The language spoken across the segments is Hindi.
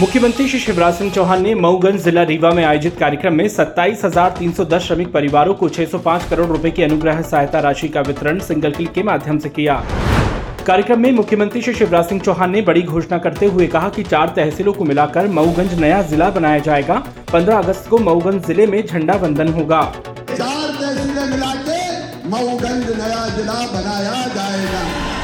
मुख्यमंत्री श्री शिवराज सिंह चौहान ने मऊगंज जिला रीवा में आयोजित कार्यक्रम में 27,310 श्रमिक परिवारों को 605 करोड़ रुपए की अनुग्रह सहायता राशि का वितरण सिंगल क्लिक के माध्यम से किया। कार्यक्रम में मुख्यमंत्री श्री शिवराज सिंह चौहान ने बड़ी घोषणा करते हुए कहा कि चार तहसीलों को मिलाकर मऊगंज नया जिला बनाया जाएगा। 15 अगस्त को मऊगंज ज़िले में झंडा वंदन होगा। चार तहसीलें मऊगंज नया जिला बनाया जाएगा।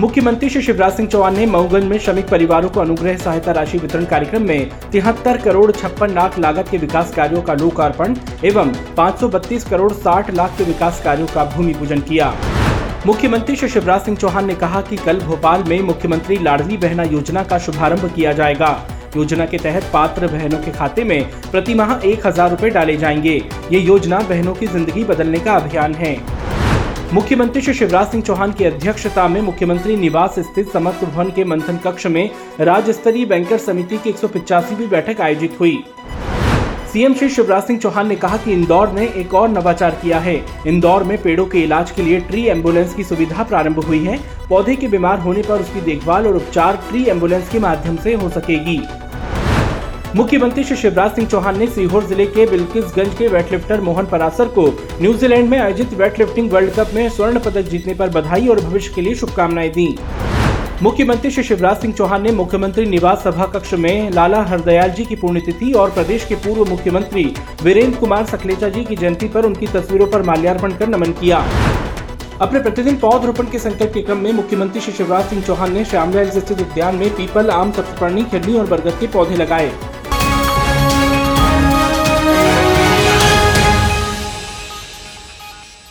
मुख्यमंत्री श्री शिवराज सिंह चौहान ने मऊगंज में श्रमिक परिवारों को अनुग्रह सहायता राशि वितरण कार्यक्रम में तिहत्तर करोड़ छप्पन लाख लागत के विकास कार्यों का लोकार्पण एवं 532 करोड़ 60 लाख के विकास कार्यों का भूमि पूजन किया। मुख्यमंत्री श्री शिवराज सिंह चौहान ने कहा कि कल भोपाल में मुख्यमंत्री लाडली बहना योजना का शुभारंभ किया जाएगा। योजना के तहत पात्र बहनों के खाते में प्रति माह एक हज़ार रूपए डाले जाएँगे। ये योजना बहनों की ज़िंदगी बदलने का अभियान है। मुख्यमंत्री श्री शिवराज सिंह चौहान की अध्यक्षता में मुख्यमंत्री निवास स्थित समस्त भवन के मंथन कक्ष में राज्य स्तरीय बैंकर समिति की एक बैठक आयोजित हुई। सीएम श्री शिवराज सिंह चौहान ने कहा कि इंदौर ने एक और नवाचार किया है। इंदौर में पेड़ों के इलाज के लिए ट्री एंबुलेंस की सुविधा प्रारंभ हुई है। पौधे के बीमार होने पर उसकी देखभाल और उपचार ट्री एंबुलेंस के माध्यम से हो सकेगी। मुख्यमंत्री श्री शिवराज सिंह चौहान ने सीहोर ज़िले के बिल्किसगंज के वेटलिफ्टर मोहन परासर को न्यूजीलैंड में आयोजित वेटलिफ्टिंग वर्ल्ड कप में स्वर्ण पदक जीतने पर बधाई और भविष्य के लिए शुभकामनाएँ दी। मुख्यमंत्री श्री शिवराज सिंह चौहान ने मुख्यमंत्री निवास सभा कक्ष में लाला हरदयाल जी की पुण्यतिथि और प्रदेश के पूर्व मुख्यमंत्री वीरेंद्र कुमार सकलेचा जी की जयंती पर उनकी तस्वीरों पर माल्यार्पण कर नमन किया। अपने प्रतिदिन पौधरोपण के संकल्प के क्रम में मुख्यमंत्री श्री शिवराज सिंह चौहान ने श्यामला स्थित उद्यान में पीपल, आम, सप्तपर्णी खिरनी और बरगद के पौधे लगाए।